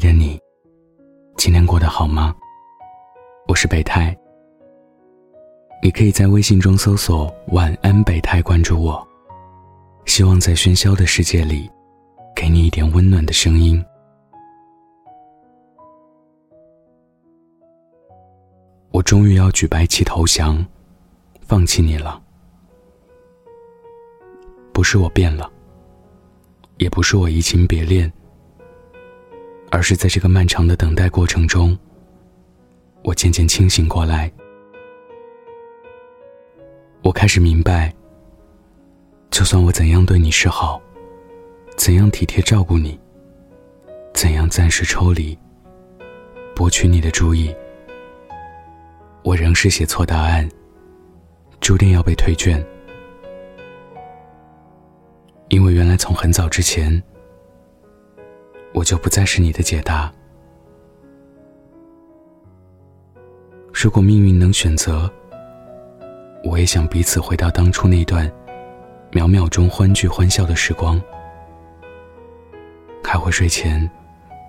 的你，今天过得好吗？我是北太，你可以在微信中搜索“晚安北太”，关注我。希望在喧嚣的世界里，给你一点温暖的声音。我终于要举白旗投降，放弃你了。不是我变了，也不是我移情别恋。而是在这个漫长的等待过程中，我渐渐清醒过来。我开始明白，就算我怎样对你示好，怎样体贴照顾你，怎样暂时抽离，博取你的注意，我仍是写错答案，注定要被退卷。因为原来从很早之前。我就不再是你的解答。如果命运能选择，我也想彼此回到当初那段秒秒钟欢聚欢笑的时光。开会睡前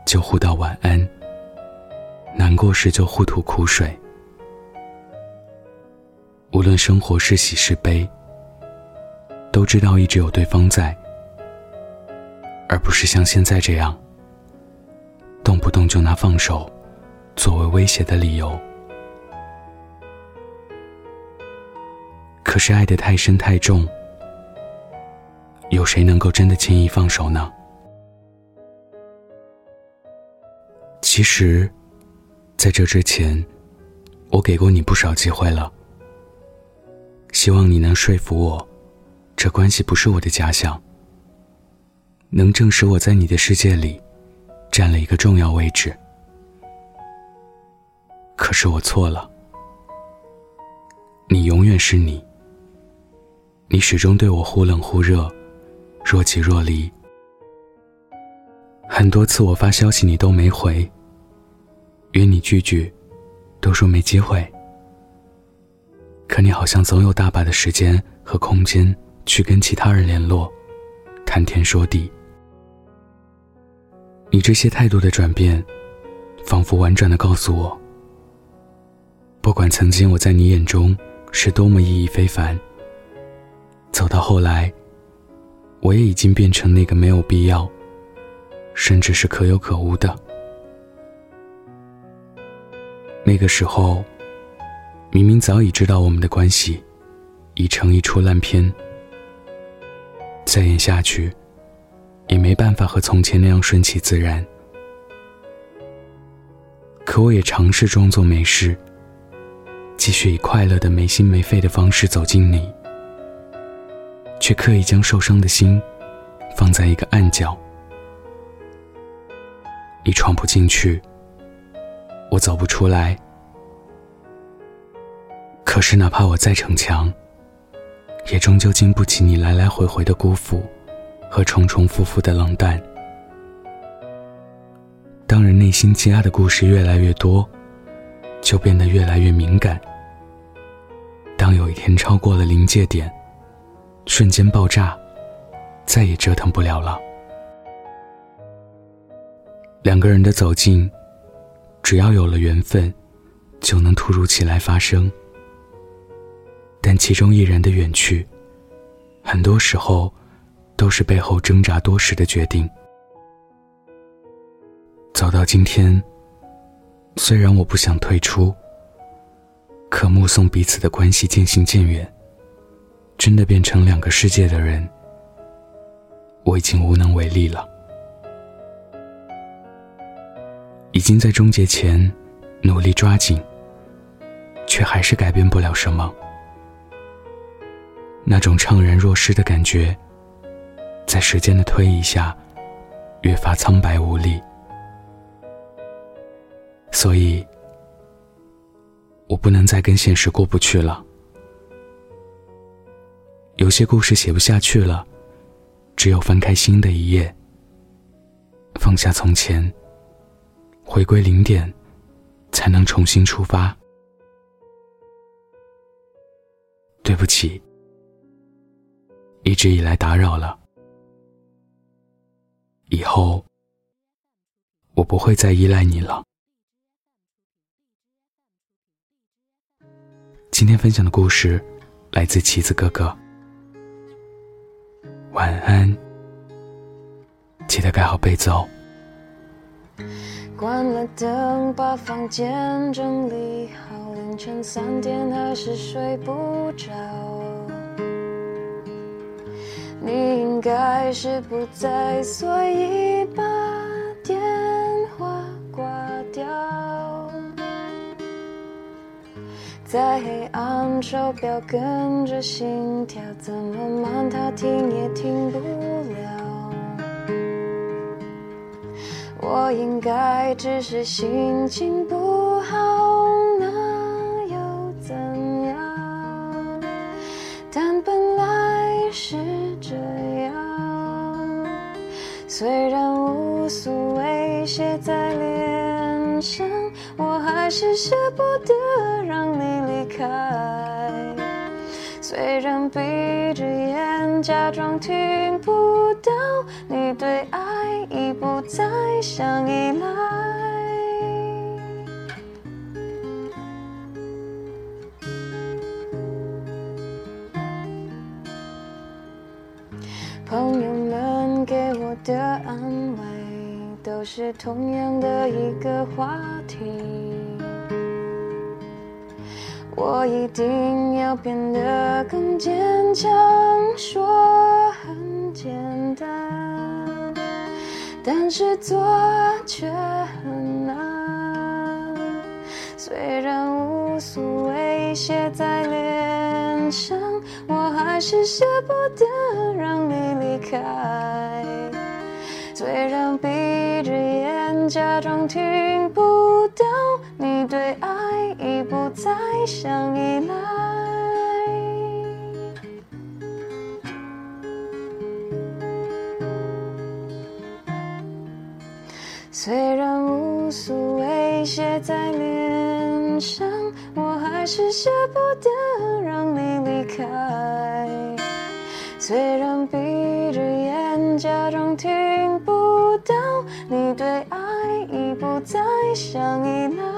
就互道晚安，难过时就互吐苦水。无论生活是喜是悲，都知道一直有对方在，而不是像现在这样。动就拿放手作为威胁的理由，可是爱得太深太重，有谁能够真的轻易放手呢？其实，在这之前，我给过你不少机会了，希望你能说服我，这关系不是我的假想，能证实我在你的世界里。占了一个重要位置，可是我错了。你永远是你，你始终对我忽冷忽热，若即若离。很多次我发消息你都没回，约你聚聚，都说没机会。可你好像总有大把的时间和空间去跟其他人联络，谈天说地。你这些态度的转变，仿佛婉转的告诉我：不管曾经我在你眼中是多么意义非凡，走到后来，我也已经变成那个没有必要，甚至是可有可无的。那个时候，明明早已知道我们的关系已成一出烂片，再演下去。也没办法和从前那样顺其自然，可我也尝试装作没事，继续以快乐的没心没肺的方式走近你，却刻意将受伤的心放在一个暗角。你闯不进去，我走不出来。可是哪怕我再逞强，也终究经不起你来来回回的辜负。和重重复复的冷淡。当人内心积压的故事越来越多，就变得越来越敏感。当有一天超过了临界点，瞬间爆炸，再也折腾不了了。两个人的走近，只要有了缘分，就能突如其来发生。但其中一人的远去，很多时候。都是背后挣扎多时的决定。走到今天，虽然我不想退出，可目送彼此的关系渐行渐远，真的变成两个世界的人，我已经无能为力了。已经在终结前努力抓紧，却还是改变不了什么。那种怅然若失的感觉。在时间的推移下，越发苍白无力。所以，我不能再跟现实过不去了。有些故事写不下去了，只有翻开新的一页，放下从前，回归零点，才能重新出发。对不起，一直以来打扰了。以后，我不会再依赖你了。今天分享的故事来自棋子哥哥。晚安，记得盖好被子哦。关了灯，把房间整理好，凌晨三点还是睡不着。你应该是不在，所以把电话挂掉。在黑暗，手表跟着心跳，怎么慢，它停也停不了。我应该只是心情不好，写在脸上，我还是舍不得让你离开。虽然闭着眼假装听不到，你对爱已不再想依赖。朋友们给我的安，都是同样的一个话题。我一定要变得更坚强，说很简单，但是做却很难。虽然无所谓写在脸上，我还是舍不得让你离开。虽然闭着眼假装听不到，你对爱已不再想依赖。虽然无所谓写在脸上，我还是舍不得让你离开。虽然闭假装听不到，你对爱已不再想依赖，